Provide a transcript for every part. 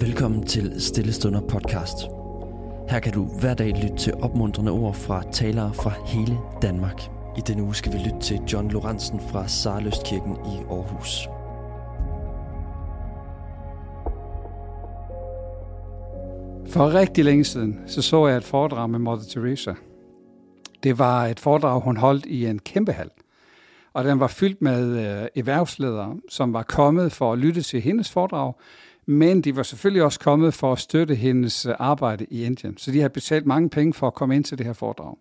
Velkommen til Stillestunder podcast. Her kan du hver dag lytte til opmuntrende ord fra talere fra hele Danmark. I denne uge skal vi lytte til John Lorentzen fra Sarløstkirken i Aarhus. For rigtig længe siden, så så jeg et foredrag med Mother Teresa. Det var et foredrag, hun holdt i en kæmpe hal. Og den var fyldt med øh, erhvervsledere, som var kommet for at lytte til hendes foredrag, men de var selvfølgelig også kommet for at støtte hendes arbejde i Indien. Så de har betalt mange penge for at komme ind til det her foredrag.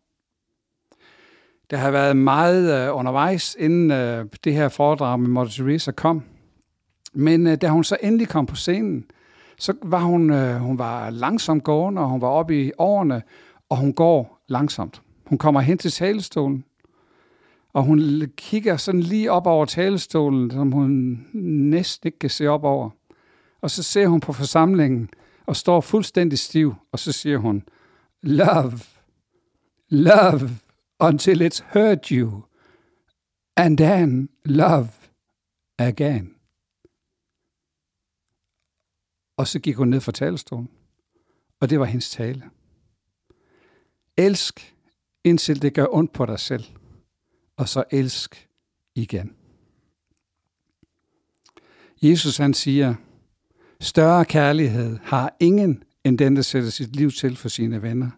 Der har været meget øh, undervejs, inden øh, det her foredrag med Mother Teresa kom. Men øh, da hun så endelig kom på scenen, så var hun, øh, hun var langsomt gående, og hun var oppe i årene, og hun går langsomt. Hun kommer hen til talestolen, og hun kigger sådan lige op over talestolen, som hun næsten ikke kan se op over. Og så ser hun på forsamlingen og står fuldstændig stiv, og så siger hun, Love, love until it's hurt you, and then love again. Og så gik hun ned fra talestolen, og det var hendes tale. Elsk, indtil det gør ondt på dig selv, og så elsk igen. Jesus han siger, Større kærlighed har ingen end den, der sætter sit liv til for sine venner.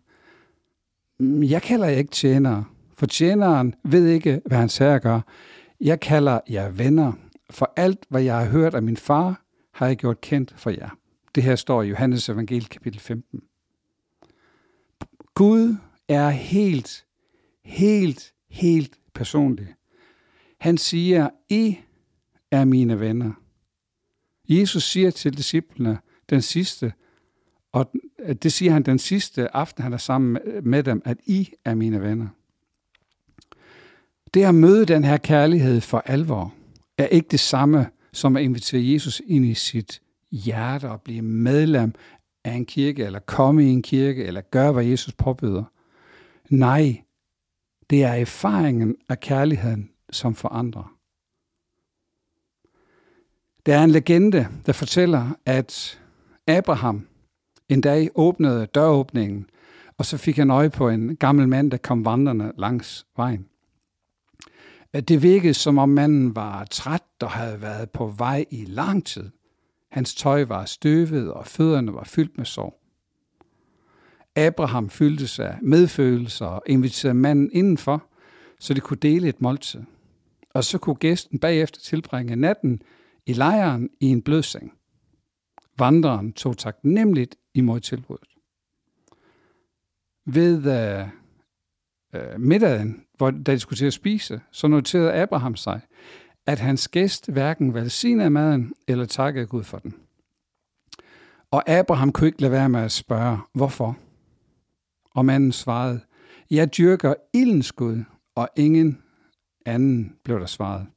Jeg kalder jer ikke tjenere, for tjeneren ved ikke, hvad hans herre gør. Jeg kalder jer venner, for alt, hvad jeg har hørt af min far, har jeg gjort kendt for jer. Det her står i Johannes evangel kapitel 15. Gud er helt, helt, helt personlig. Han siger, I er mine venner. Jesus siger til disciplene den sidste, og det siger han den sidste aften, han er sammen med dem, at I er mine venner. Det at møde den her kærlighed for alvor, er ikke det samme som at invitere Jesus ind i sit hjerte og blive medlem af en kirke, eller komme i en kirke, eller gøre, hvad Jesus påbyder. Nej, det er erfaringen af kærligheden, som forandrer. Der er en legende, der fortæller, at Abraham en dag åbnede døråbningen, og så fik han øje på en gammel mand, der kom vandrende langs vejen. Det virkede, som om manden var træt og havde været på vej i lang tid. Hans tøj var støvet, og fødderne var fyldt med sorg. Abraham fyldte sig medfølelse og inviterede manden indenfor, så de kunne dele et måltid. Og så kunne gæsten bagefter tilbringe natten i lejren i en blødseng. Vandreren tog taknemmeligt imod tilbuddet. Ved øh, øh, middagen, hvor da de skulle til at spise, så noterede Abraham sig, at hans gæst hverken velsignede maden eller takkede Gud for den. Og Abraham kunne ikke lade være med at spørge, hvorfor? Og manden svarede, jeg dyrker ildens Gud, og ingen anden blev der svaret.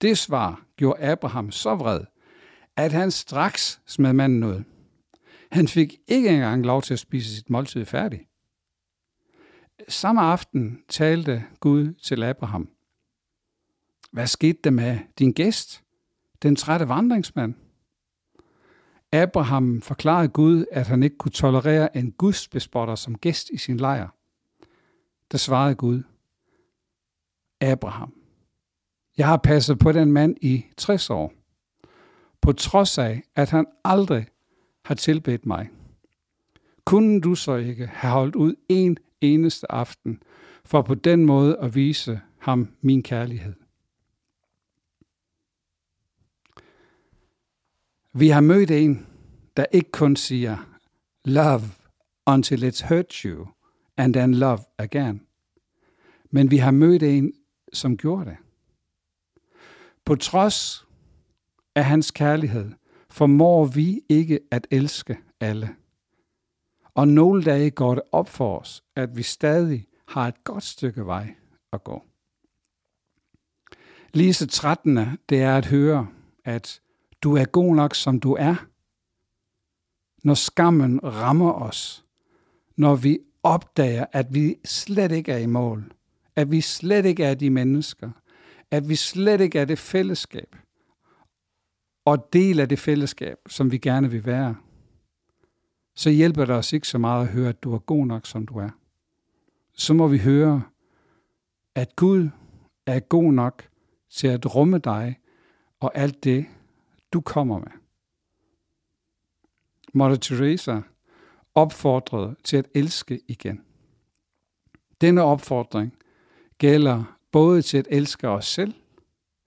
Det svar gjorde Abraham så vred, at han straks smed manden ud. Han fik ikke engang lov til at spise sit måltid færdig. Samme aften talte Gud til Abraham. Hvad skete der med din gæst, den trætte vandringsmand? Abraham forklarede Gud, at han ikke kunne tolerere en gudsbespotter som gæst i sin lejr. Der svarede Gud, Abraham, jeg har passet på den mand i 60 år, på trods af, at han aldrig har tilbedt mig. Kunne du så ikke have holdt ud en eneste aften, for på den måde at vise ham min kærlighed? Vi har mødt en, der ikke kun siger, love until it's hurt you, and then love again. Men vi har mødt en, som gjorde det. På trods af hans kærlighed formår vi ikke at elske alle. Og nogle dage går det op for os, at vi stadig har et godt stykke vej at gå. Lige så trættende det er at høre, at du er god nok, som du er. Når skammen rammer os, når vi opdager, at vi slet ikke er i mål, at vi slet ikke er de mennesker, at vi slet ikke er det fællesskab, og del af det fællesskab, som vi gerne vil være, så hjælper det os ikke så meget at høre, at du er god nok, som du er. Så må vi høre, at Gud er god nok til at rumme dig og alt det, du kommer med. Mother Teresa opfordrede til at elske igen. Denne opfordring gælder både til at elske os selv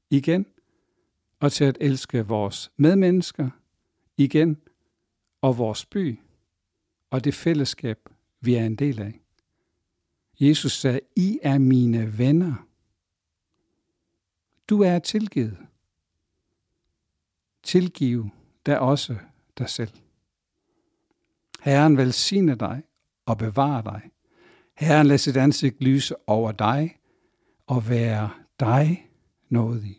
igen, og til at elske vores medmennesker igen, og vores by, og det fællesskab, vi er en del af. Jesus sagde, I er mine venner. Du er tilgivet. Tilgiv da også dig selv. Herren velsigne dig og bevare dig. Herren lad sit ansigt lyse over dig og være dig nådig.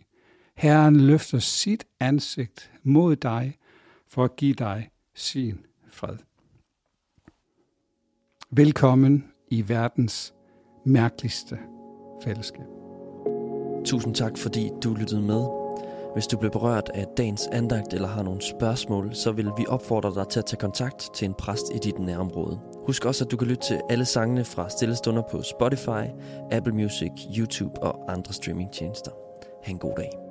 Herren løfter sit ansigt mod dig for at give dig sin fred. Velkommen i verdens mærkeligste fællesskab. Tusind tak, fordi du lyttede med. Hvis du blev berørt af dagens andagt eller har nogle spørgsmål, så vil vi opfordre dig til at tage kontakt til en præst i dit nærområde. Husk også, at du kan lytte til alle sangene fra Stillestunder på Spotify, Apple Music, YouTube og andre streamingtjenester. Ha' en god dag.